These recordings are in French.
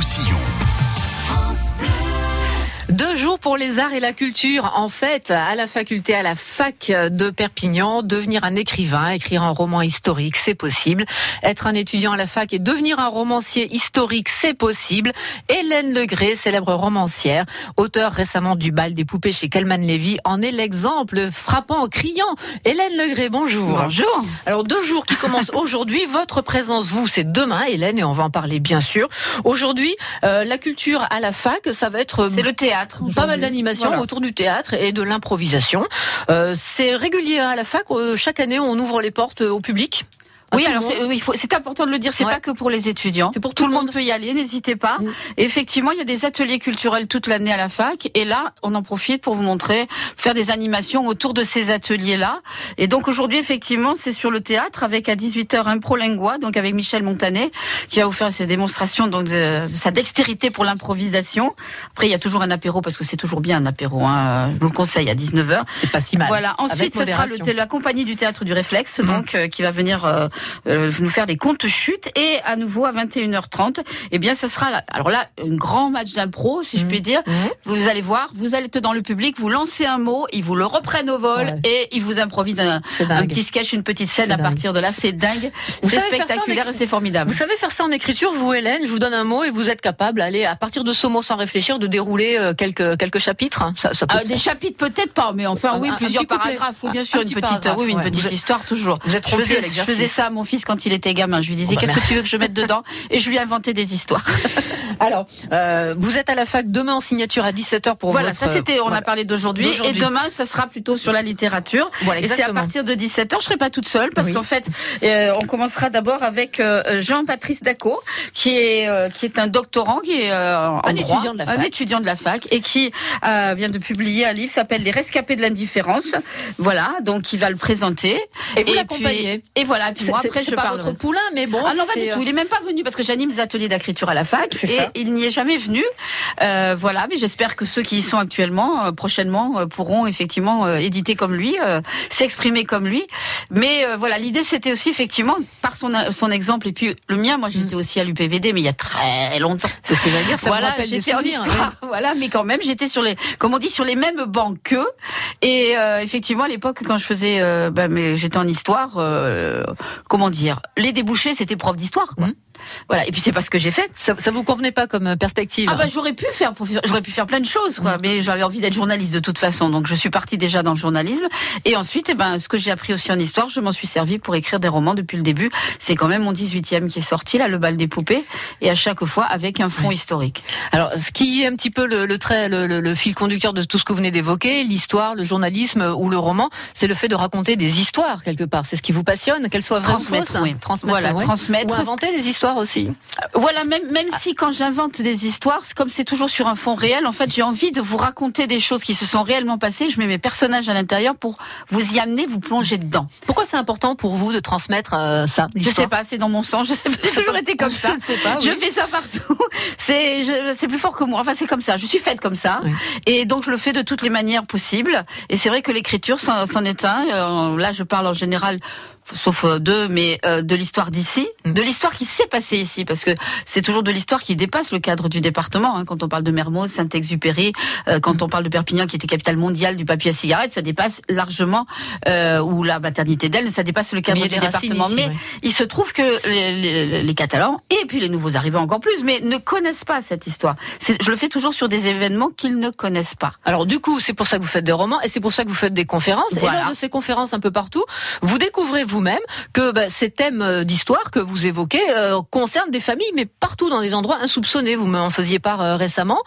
Roussillon. Deux jours pour les arts et la culture. En fait, à la faculté, à la fac de Perpignan, devenir un écrivain, écrire un roman historique, c'est possible. Être un étudiant à la fac et devenir un romancier historique, c'est possible. Hélène Legré, célèbre romancière, auteur récemment du bal des poupées chez Calman Levy, en est l'exemple frappant, criant. Hélène Legré, bonjour. Bonjour. Alors, deux jours qui commencent aujourd'hui. Votre présence, vous, c'est demain, Hélène, et on va en parler bien sûr. Aujourd'hui, euh, la culture à la fac, ça va être... C'est le théâtre. Pas mal d'animations autour du théâtre et de l'improvisation. Euh, c'est régulier à la fac. Euh, chaque année, on ouvre les portes au public? Oui, alors c'est important de le dire, c'est pas que pour les étudiants. C'est pour tout, le monde. peut y aller, n'hésitez pas. Mm. Effectivement, il y a des ateliers culturels toute l'année à la fac, et là, on en profite pour vous montrer, faire des animations autour de ces ateliers-là. Et donc aujourd'hui, effectivement, c'est sur le théâtre avec à 18h un prolingua, donc avec Michel Montanet, qui va vous faire ses démonstrations donc de, sa dextérité pour l'improvisation. Après, il y a toujours un apéro parce que c'est toujours bien un apéro. Hein. Je vous le conseille à 19h. C'est pas si mal. Voilà. Ensuite, ce sera le, la compagnie du théâtre du réflexe, mm. donc euh, qui va venir. Euh, euh, nous faire des comptes chutes et à nouveau à 21h30, eh bien ça sera alors là un grand match d'impro si je puis mmh. dire. Mmh. Vous allez voir, vous allez être dans le public, vous lancez un mot, ils vous le reprennent au vol et ils vous improvisent un, petit sketch, une petite scène à partir de là. C'est dingue, c'est spectaculaire et c'est formidable. Vous savez faire ça en écriture, vous Hélène Je vous donne un mot et vous êtes capable, aller à partir de ce mot sans réfléchir, de dérouler euh, quelques quelques chapitres. Ça, ça peut euh, des chapitres peut-être pas, mais enfin oui, plusieurs paragraphes ou bien sûr une petite, oui, une petite histoire toujours. Vous êtes je faisais, je faisais ça à mon fils quand il était gamin. Je lui disais, oh, bah, qu'est-ce que tu veux que je mette dedans Et je lui inventais des histoires. Alors, euh, vous êtes à la fac demain en signature à 17h pour Voilà, ça c'était, on a parlé d'aujourd'hui. Et demain, ça sera plutôt sur la littérature. Voilà, et c'est à partir de 17h. Je serai pas toute seule parce qu'en fait, euh, on commencera d'abord avec euh, Jean-Patrice Daco, qui est qui est un doctorant, qui est un étudiant de la fac. un étudiant de la fac et qui vient de publier un livre s'appelle Les rescapés de l'indifférence. Voilà, donc il va le présenter. Et vous l'accompagnez. Et voilà. Puis moi, après, je pas votre poulain, mais bon. Ah non, pas du tout. Il est même pas venu parce que j'anime des ateliers d'écriture à la fac et il n'y est jamais venu. Euh, voilà, mais j'espère que ceux qui y sont actuellement, euh, prochainement, euh, pourront effectivement euh, éditer comme lui, s'exprimer comme lui. Mais voilà, l'idée c'était aussi effectivement par son son exemple et puis le mien. Moi, j'étais mm. aussi à l'UPVD, mais il y a très longtemps. C'est ce que j'allais dire. Ça voilà, j'étais en histoire. Voilà, mais quand même, j'étais sur les, comme on dit, sur les mêmes bancs qu'eux. Et effectivement, à l'époque, quand je faisais, bah, mais j'étais en histoire, comment dire, les débouchés, c'était prof d'histoire, quoi. Mmh. Voilà. Et puis c'est pas ce que j'ai fait. Ça, ça vous convenait pas comme euh, perspective Ah bah j'aurais pu faire professeur, j'aurais pu faire plein de choses, quoi. Mmh. Mais j'avais envie d'être journaliste de toute façon, donc je suis partie déjà dans le journalisme. Et ensuite, eh ben, ce que j'ai appris aussi en histoire, je m'en suis servi pour écrire des romans depuis le début. C'est quand même mon 18e qui est sorti là, le bal des poupées, et à chaque fois avec un fond historique. Alors, ce qui est un petit peu le, trait, le, fil conducteur de tout ce que vous venez d'évoquer, l'histoire, le journalisme ou le roman, c'est le fait de raconter des histoires quelque part. C'est ce qui vous passionne, qu'elles soient vraies ou fausses. Oui. Transmettre, voilà, transmettre. Ou inventer des histoires aussi. Voilà, même, même si quand j'invente des histoires, comme c'est toujours sur un fond réel, en fait, j'ai envie de vous raconter des choses qui se sont réellement passées. Je mets mes personnages à l'intérieur pour vous y amener, vous plonger dedans. Pourquoi c'est important pour vous de transmettre euh, ça Je sais pas, c'est dans mon sang. Je sais pas, j'ai toujours été comme ça. je, sais pas, je fais ça partout. C'est, c'est plus fort que moi. Enfin, c'est comme ça. Je suis faite comme ça, et donc je le fais de toutes les manières possibles. Et c'est vrai que l'écriture, c'en est un. Euh, là, je parle en général sauf euh, deux, mais euh, de l'histoire d'ici, mm. de l'histoire qui s'est passée ici, parce que c'est toujours de l'histoire qui dépasse le cadre du département. Hein, quand on parle de Mermoz, Saint-Exupéry, euh, quand mm. on parle de Perpignan, qui était capitale mondiale du papier à cigarette, ça dépasse largement, ou la maternité d'elle, ça dépasse le cadre du département. mais il se trouve que les, les, Catalans, et puis les nouveaux arrivants encore plus, mais ne connaissent pas cette histoire. Je le fais toujours sur des événements qu'ils ne connaissent pas. Alors du coup, c'est pour ça que vous faites des romans, et c'est pour ça que vous faites des conférences. Et lors de ces conférences un peu partout, vous découvrez vous même que bah, ces thèmes euh, d'histoire que vous évoquez euh, concernent des familles, mais partout dans des endroits insoupçonnés. Vous m'en faisiez part euh, récemment,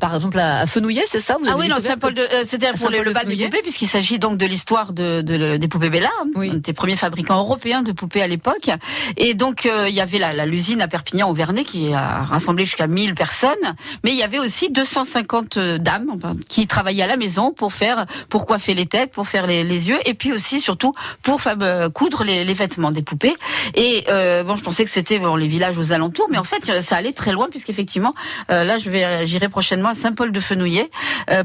par exemple à Fenouillet, c'est ça vous Ah oui, non, Saint-Paul de, c'était pour le, bal des poupées, puisqu'il s'agit donc de l'histoire de, des poupées Bella, hein, oui. des premiers fabricants européens de poupées à l'époque. Et donc il y avait la, l'usine à Perpignan au Vernet qui a rassemblé jusqu'à 1000 personnes, mais il y avait aussi 250 dames qui travaillaient à la maison pour faire, pour coiffer les têtes, pour faire les, les yeux, et puis aussi surtout pour coudre coudre les, les, vêtements des poupées. Et bon, je pensais que c'était bon, les villages aux alentours, mais en fait, ça allait très loin puisqu'effectivement, là, je vais, j'irai prochainement à Saint-Paul de Fenouillet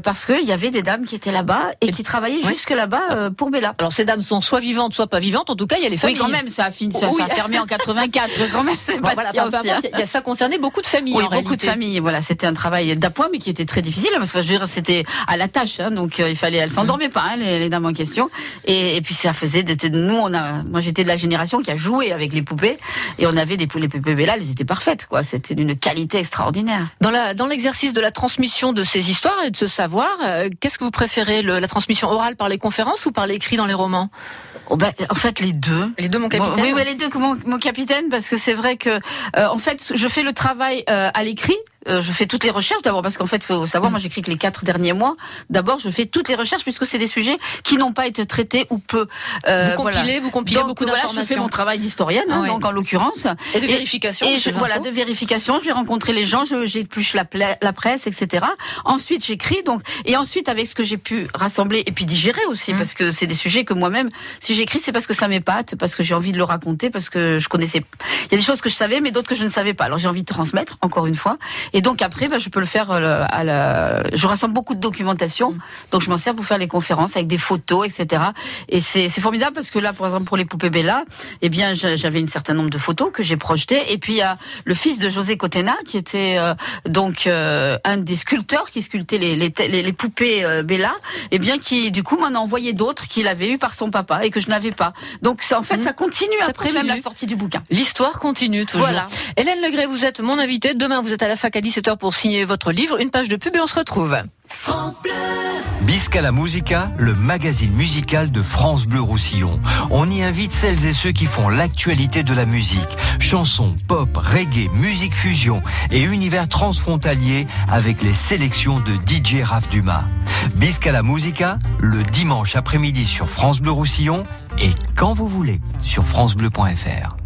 parce qu'il y avait des dames qui étaient là-bas et qui travaillaient jusque là-bas pour Bella. Alors ces dames sont soit vivantes, soit pas vivantes. En tout cas, il y a les familles. Oui, quand même, ça a, fini, ça, a fermé en 84. quand même, c'est pas voilà, si Ça concernait beaucoup de familles. Oui, beaucoup de familles. Voilà, c'était un travail d'appoint, mais qui était très difficile parce que je veux dire, c'était à la tâche. Hein, donc il fallait, elles s'endormaient pas, hein, les, dames en question. Et, et puis ça faisait, nous, on a, moi j'étais de la génération qui a joué avec les poupées et on avait des poupées poupées là, elles étaient parfaites, quoi. C'était d'une qualité extraordinaire. Dans la, dans l'exercice de la transmission de ces histoires et de ce savoir, euh, qu'est-ce que vous préférez, le, la transmission orale par les conférences ou par l'écrit dans les romans? Oh ben, en fait, les deux. Les deux, mon capitaine? oui, oui, les deux, mon, mon capitaine, parce que c'est vrai que, euh, en fait, je fais le travail euh, à l'écrit, euh, je fais toutes les recherches d'abord parce qu'en fait, faut savoir, moi j'écris que les quatre derniers mois. D'abord, je fais toutes les recherches puisque c'est des sujets qui n'ont pas été traités ou peu. Euh, vous compilez, vous compilez beaucoup d'informations. Voilà, je fais mon travail d'historienne, hein, donc en l'occurrence. Et de vérification. Et, je, voilà, de vérification. Je vais rencontrer les gens, j'épluche la, la presse, etc. Ensuite, j'écris donc, et ensuite avec ce que j'ai pu rassembler et puis digérer aussi, mmh. parce que c'est des sujets que moi-même, si j'écris, c'est parce que ça m'épate, parce que j'ai envie de le raconter, parce que je connaissais. Il y a des choses que je savais, mais d'autres que je ne savais pas. Alors j'ai envie de transmettre, encore une fois. Et donc après, bah, je peux le faire euh, à la... Je rassemble beaucoup de documentation, donc je m'en sers pour faire les conférences avec des photos, etc. Et c'est formidable parce que là, par exemple, pour les poupées Bella, eh bien, j'avais un certain nombre de photos que j'ai projetées. Et puis il y a le fils de José Cotena, qui était euh, donc euh, un des sculpteurs qui sculptait les, les, les, poupées Bella, et eh bien qui du coup m'en a envoyé d'autres qu'il avait eu par son papa et que je n'avais pas. Donc en fait, mmh. ça continue après même la sortie du bouquin. L'histoire continue toujours. Voilà. Hélène Legré, vous êtes mon invitée. Demain, vous êtes à la fac à 17h pour signer votre livre. Une page de pub et on se retrouve. France Bleu. Bisca la Musica, le magazine musical de France Bleu Roussillon. On y invite celles et ceux qui font l'actualité de la musique. Chansons, pop, reggae, musique fusion et univers transfrontalier avec les sélections de DJ Raph Dumas. Bisca la Musica, le dimanche après-midi sur France Bleu Roussillon et quand vous voulez sur francebleu.fr.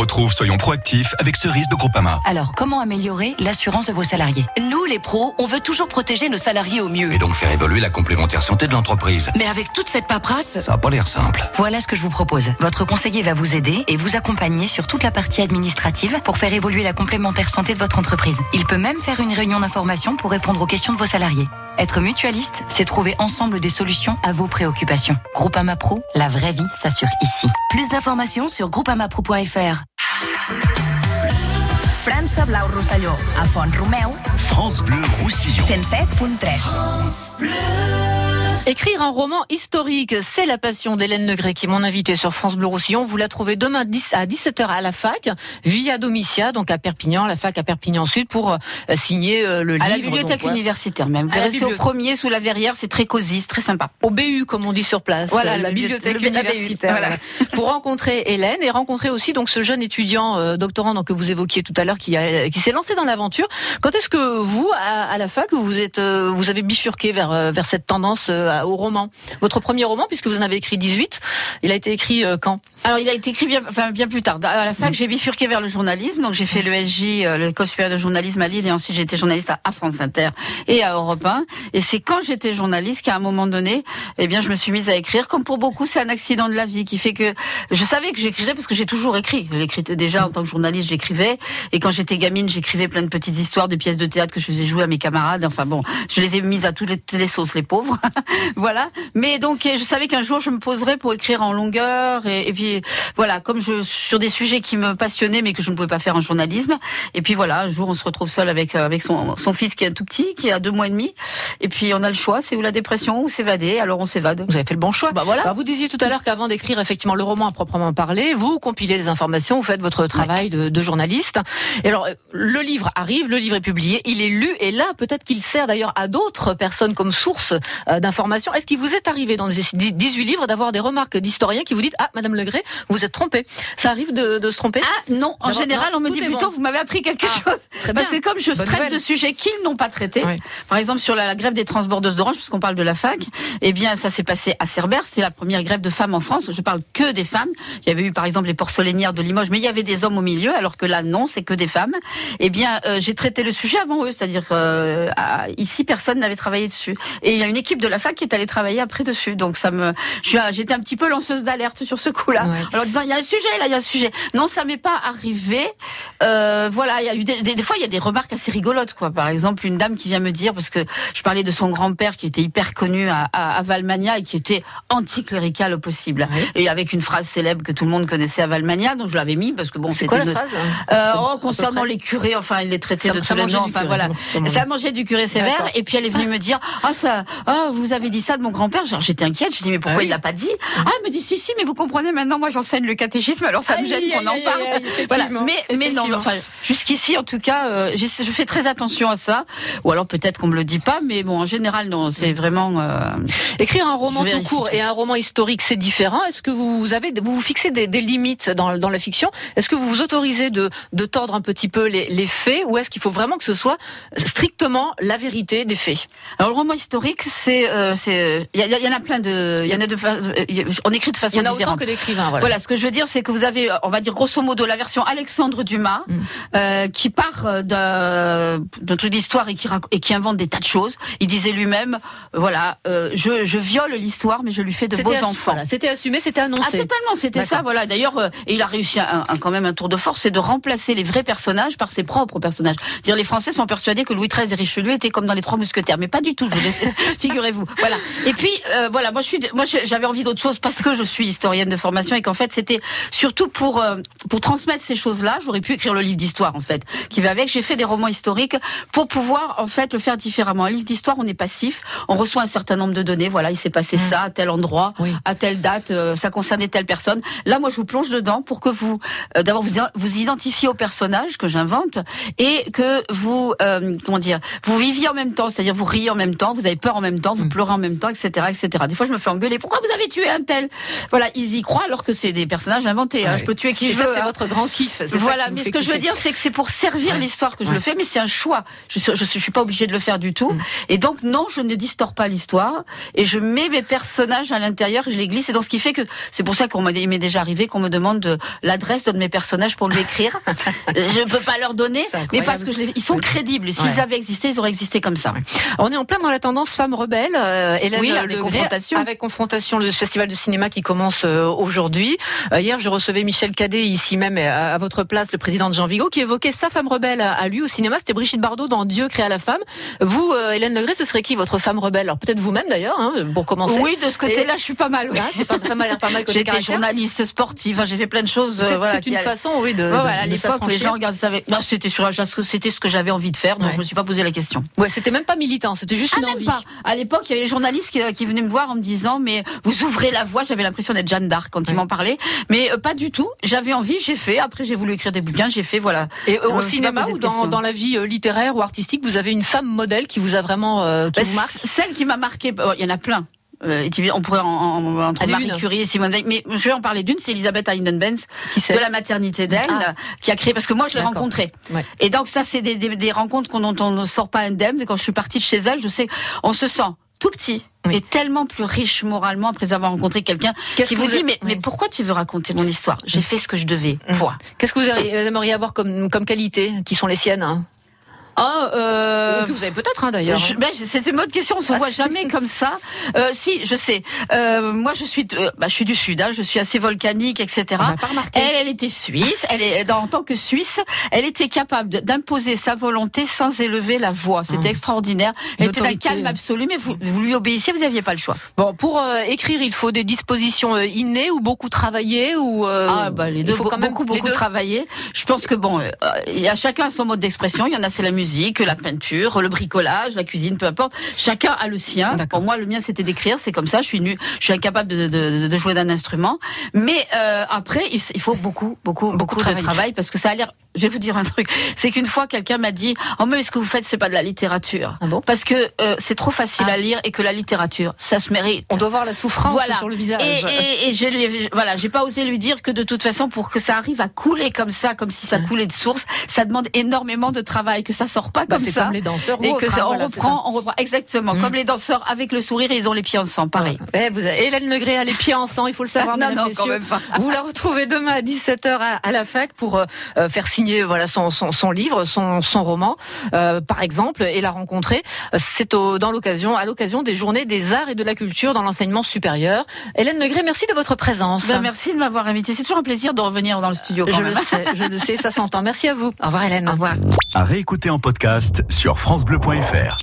retrouve Soyons proactifs avec Cerise de Groupama. Alors, comment améliorer l'assurance de vos salariés? Nous, les pros, on veut toujours protéger nos salariés au mieux. Et donc faire évoluer la complémentaire santé de l'entreprise. Mais avec toute cette paperasse... Ça n'a pas l'air simple. Voilà ce que je vous propose. Votre conseiller va vous aider et vous accompagner sur toute la partie administrative pour faire évoluer la complémentaire santé de votre entreprise. Il peut même faire une réunion d'information pour répondre aux questions de vos salariés. Être mutualiste, c'est trouver ensemble des solutions à vos préoccupations. Groupama Pro, la vraie vie s'assure ici. Plus d'informations sur groupamapro.fr. France Blau Rosselló, a Font Romeu. France Bleu Roussillon. 107.3. France Bleu. Écrire un roman historique, c'est la passion d'Hélène Negré qui est mon invitée sur France Bleu Roussillon. Vous la trouvez demain à 17h à la fac, via Domitia, donc à Perpignan, la fac à Perpignan Sud, pour euh, signer euh, le livre. À la bibliothèque universitaire même. Vous restez au premier sous la verrière, c'est très cosy, c'est très sympa. Au BU, comme on dit sur place. Voilà, la, bibliothèque universitaire. Voilà. pour rencontrer Hélène et rencontrer aussi donc ce jeune étudiant euh, doctorant donc, que vous évoquiez tout à l'heure qui, qui s'est lancé dans l'aventure. Quand est-ce que vous, à, la fac, vous êtes, vous avez bifurqué vers, vers cette tendance au roman. Votre premier roman, puisque vous en avez écrit 18, il a été écrit euh, quand? Alors, il a été écrit bien, enfin, bien plus tard. À la fac, mm. j'ai bifurqué vers le journalisme. Donc, j'ai fait le SJ, euh, l'école supérieure de journalisme à Lille, et ensuite j'ai été journaliste à, France Inter et à Europe 1. Et c'est quand j'étais journaliste qu'à un moment donné, eh bien, je me suis mise à écrire. Comme pour beaucoup, c'est un accident de la vie qui fait que je savais que j'écrirais parce que j'ai toujours écrit. Je déjà en tant que journaliste, j'écrivais. Et quand j'étais gamine, j'écrivais plein de petites histoires de pièces de théâtre que je faisais jouer à mes camarades. Enfin bon, je les ai mises à toutes les, toutes les sauces, les pauvres. voilà. Mais donc, je savais qu'un jour, je me poserais pour écrire en longueur. Et, puis, voilà, comme je sur des sujets qui me passionnaient, mais que je ne pouvais pas faire en journalisme. Et puis voilà, un jour, on se retrouve seul avec euh, avec son, son fils qui est un tout petit, qui a deux mois et demi. Et puis, on a le choix, c'est ou la dépression ou s'évader. Alors, on s'évade. Vous avez fait le bon choix. Bah voilà. vous disiez tout à l'heure qu'avant d'écrire effectivement le roman à proprement parler, vous compilez des informations, vous faites votre travail de, de journaliste. Et alors, le livre arrive, le livre est publié, il est lu, et là, peut-être qu'il sert d'ailleurs à d'autres personnes comme source euh, d'informations. Est-ce qu'il vous est arrivé dans ces 18 livres d'avoir des remarques d'historiens qui vous disent ah Madame Legré vous êtes trompée. Ça arrive de, de se tromper ah non en général on me dit plutôt vous m'avez appris quelque ah, chose. parce que comme je traite de sujets qu'ils n'ont pas traités par exemple sur la, grève des transbordeuses d'orange puisqu'on parle de la fac eh bien ça s'est passé à Cerbère. C'était la première grève de femmes en France. Je parle que des femmes. Il y avait eu par exemple les porcelainières de Limoges mais il y avait des hommes au milieu alors que là non c'est que des femmes. Eh bien euh, j'ai traité le sujet avant eux c'est-à-dire euh, ici personne n'avait travaillé dessus. Et il y a une équipe de la fac qui est allé travailler après dessus. Donc ça me, j'étais un petit peu lanceuse d'alerte sur ce coup-là. Alors disant, il y a un sujet, là, il y a un sujet. Non, ça m'est pas arrivé. Euh, voilà, il y a eu des, des, fois, il y a des remarques assez rigolotes, quoi. Par exemple, une dame qui vient me dire, parce que je parlais de son grand-père qui était hyper connu à, à, Valmania et qui était anticlérical au possible. Et avec une phrase célèbre que tout le monde connaissait à Valmania, donc je l'avais mis parce que bon, c'était quoi la phrase? Euh, oh, concernant les curés, enfin, il les traitait de tous les noms, enfin voilà. Ça mangeait du curé sévère. Et puis elle est venue me dire, ah ça, ah vous avez dit ça de mon grand-père. J'étais inquiète. Je dis mais pourquoi ah il l'a pas dit Ah elle me dit si si, mais vous comprenez maintenant, moi j'enseigne le catéchisme, alors ça me gêne qu'on en parle. voilà. Mais mais non, enfin jusqu'ici en tout cas, euh, je fais très attention à ça. Ou alors peut-être qu'on me le dit pas, mais bon en général non, c'est vraiment. Euh, Écrire un roman tout court et un roman historique, c'est différent. Est-ce que vous avez, vous vous fixez des, des limites dans, dans la fiction? Est-ce que vous vous autorisez de, de tordre un petit peu les, les faits, ou est-ce qu'il faut vraiment que ce soit strictement la vérité des faits? Alors le roman historique, c'est, euh, c'est, il y, y, en a plein de, il y en a de, on écrit de façon différente. Il y en a autant que d'écrivains. Voilà. voilà. ce que je veux dire, c'est que vous avez, on va dire grosso modo, la version Alexandre Dumas, mm. euh, qui part d'un, truc d'histoire et qui, et qui invente des tas de choses. Il disait lui-même, voilà, euh, je, je viole l'histoire, mais je lui fais de beaux enfants. c'était assumé, c'était annoncé. Ah, totalement, c'était ça, voilà. D'ailleurs, euh, et il a réussi un, quand même un tour de force, c'est de remplacer les vrais personnages par ses propres personnages. Dire les Français sont persuadés que Louis XIII et Richelieu étaient comme dans les Trois Mousquetaires, mais pas du tout. Figurez-vous. Voilà. Et puis euh, voilà, moi je suis, moi j'avais envie d'autre chose parce que je suis historienne de formation et qu'en fait c'était surtout pour euh, pour transmettre ces choses-là. J'aurais pu écrire le livre d'histoire en fait qui va avec. J'ai fait des romans historiques pour pouvoir en fait le faire différemment. Un livre d'histoire, on est passif, on reçoit un certain nombre de données. Voilà, il s'est passé mmh. ça à tel endroit, à telle date, euh, ça concernait telle personne. Là, moi je vous plonge dedans pour que vous d'abord vous vous identifiez au personnage que j'invente et que vous, euh, comment dire, vous viviez en même temps, c'est-à-dire vous riez en même temps, vous avez peur en même temps, vous mm. pleurez en même temps, etc., etc. Des fois, je me fais engueuler. Pourquoi vous avez tué un tel? Voilà, ils y croient alors que c'est des personnages inventés. Hein. Je peux tuer qui je veux. C'est hein. votre grand kiff. Voilà, mais ce que je veux dire, c'est que c'est pour servir l'histoire que je le fais, mais c'est un choix. Je suis, je suis pas obligée de le faire du tout. Mm. Et donc, non, je ne distors pas l'histoire et je mets mes personnages à l'intérieur je les glisse. Et donc, ce qui fait que c'est pour ça qu'on m'est déjà arrivé qu'on me demande l'adresse de mes personnages pour l'écrire. je peux pas leur donner, mais parce que je ils sont crédibles. S'ils avaient existé, ils auraient existé comme ça. On est en plein dans la tendance femme rebelle. Euh, Hélène oui, avec confrontation. avec confrontation, le festival de cinéma qui commence euh, aujourd'hui. Euh, hier, je recevais Michel Cadet ici même à, votre place, le président de Jean Vigo, qui évoquait sa femme rebelle à, lui au cinéma. C'était Brigitte Bardot dans Dieu créa la femme. Vous, Hélène Legré, ce serait qui votre femme rebelle? Alors peut-être vous-même d'ailleurs, hein, pour commencer. Oui, de ce côté-là, je suis pas mal. Ah, c'est pas, ça m'a l'air pas mal. J'étais journaliste sportive. j'ai fait plein de choses. C'est voilà, une façon, oui, de. voilà, à l'époque, les gens regardent ça. c'était sur c'était ce que j'avais envie de faire, donc je me suis pas posé la question. Ouais, c'était même pas militant, c'était juste une ah, envie. Pas. À l'époque, il y avait les journalistes qui, qui, venaient me voir en me disant, mais vous ouvrez la voie. J'avais l'impression d'être Jeanne d'Arc quand ils m'en parlaient, mais euh, pas du tout. J'avais envie, j'ai fait. Après, j'ai voulu écrire des bouquins, j'ai fait, voilà. Et euh, au cinéma ou dans, dans, la vie euh, littéraire ou artistique, vous avez une femme modèle qui vous a vraiment qui bah, vous marque Celle qui m'a marqué, il y en a plein. Euh, on pourrait en, en, entre Marie Curie et Simone Veil, mais je vais en parler d'une, c'est Elisabeth Einden-Benz de la maternité d'elle, ah. qui a créé, parce que moi je l'ai rencontrée. Et donc ça, c'est des, des, des, rencontres dont on ne sort pas indemne. Quand je suis partie de chez elle, je sais, on se sent tout petit, mais tellement plus riche moralement après avoir rencontré quelqu'un qui vous, dit mais, mais pourquoi tu veux raconter mon histoire? J'ai fait ce que je devais. Point. Qu'est-ce que vous aimeriez avoir comme, comme qualité qui sont les siennes hein? Ah, euh... Que vous avez peut-être hein, d'ailleurs. Ben, c'est une bonne question. On se ah, voit jamais comme ça. Euh, si, je sais. Euh, moi, je suis, euh, bah, je suis du sud. Hein, je suis assez volcanique, etc. Elle, elle était suisse. Elle est, en tant que Suisse, elle était capable d'imposer sa volonté sans élever la voix. C'était mmh. extraordinaire. Elle était d'un calme absolu, mais vous, vous lui obéissiez, vous n'aviez pas le choix. Bon, pour écrire, il faut des dispositions innées ou beaucoup travailler ou. ah, bah les deux. Il faut quand même beaucoup, beaucoup travailler. Je pense que bon, il y a chacun son mode d'expression. Il y en a, c'est la musique musique, la peinture, le bricolage, la cuisine, peu importe. Chacun a le sien. Pour moi, le mien, c'était d'écrire. C'est comme ça. Je suis nu, je suis incapable de, de, de jouer d'un instrument. Mais euh, après, il faut beaucoup, beaucoup, beaucoup, de travail parce que ça a l'air je vais vous dire un truc, c'est qu'une fois quelqu'un m'a dit "Oh mais ce que vous faites c'est pas de la littérature." Ah bon Parce que euh, c'est trop facile ah. à lire et que la littérature, ça se mérite. On doit voir la souffrance sur le visage. Et, et, et je lui voilà, j'ai pas osé lui dire que de toute façon pour que ça arrive à couler comme ça, comme si ça coulait de source, ça demande énormément de travail, que ça sort pas bah, comme ça. Comme les danseurs. Et que ça, on reprend, on reprend exactement mmh. comme les danseurs avec le sourire, ils ont les pieds en sang, pareil. Eh, vous avez, Hélène Legré a les pieds en sang, il faut le savoir. non, non, quand même pas. Vous la retrouvez demain à 17h à, la fac pour euh, faire signer voilà son, son, son livre, son, son roman, euh, par exemple, et la rencontrer. C'est dans l'occasion, à l'occasion des Journées des Arts et de la Culture dans l'enseignement supérieur. Hélène Negré, merci de votre présence. Ben, merci de m'avoir invité. C'est toujours un plaisir de revenir dans le studio. je le sais, je le sais, ça s'entend. Merci à vous. Au revoir Hélène. Au revoir. À réécouter en podcast sur francebleu.fr.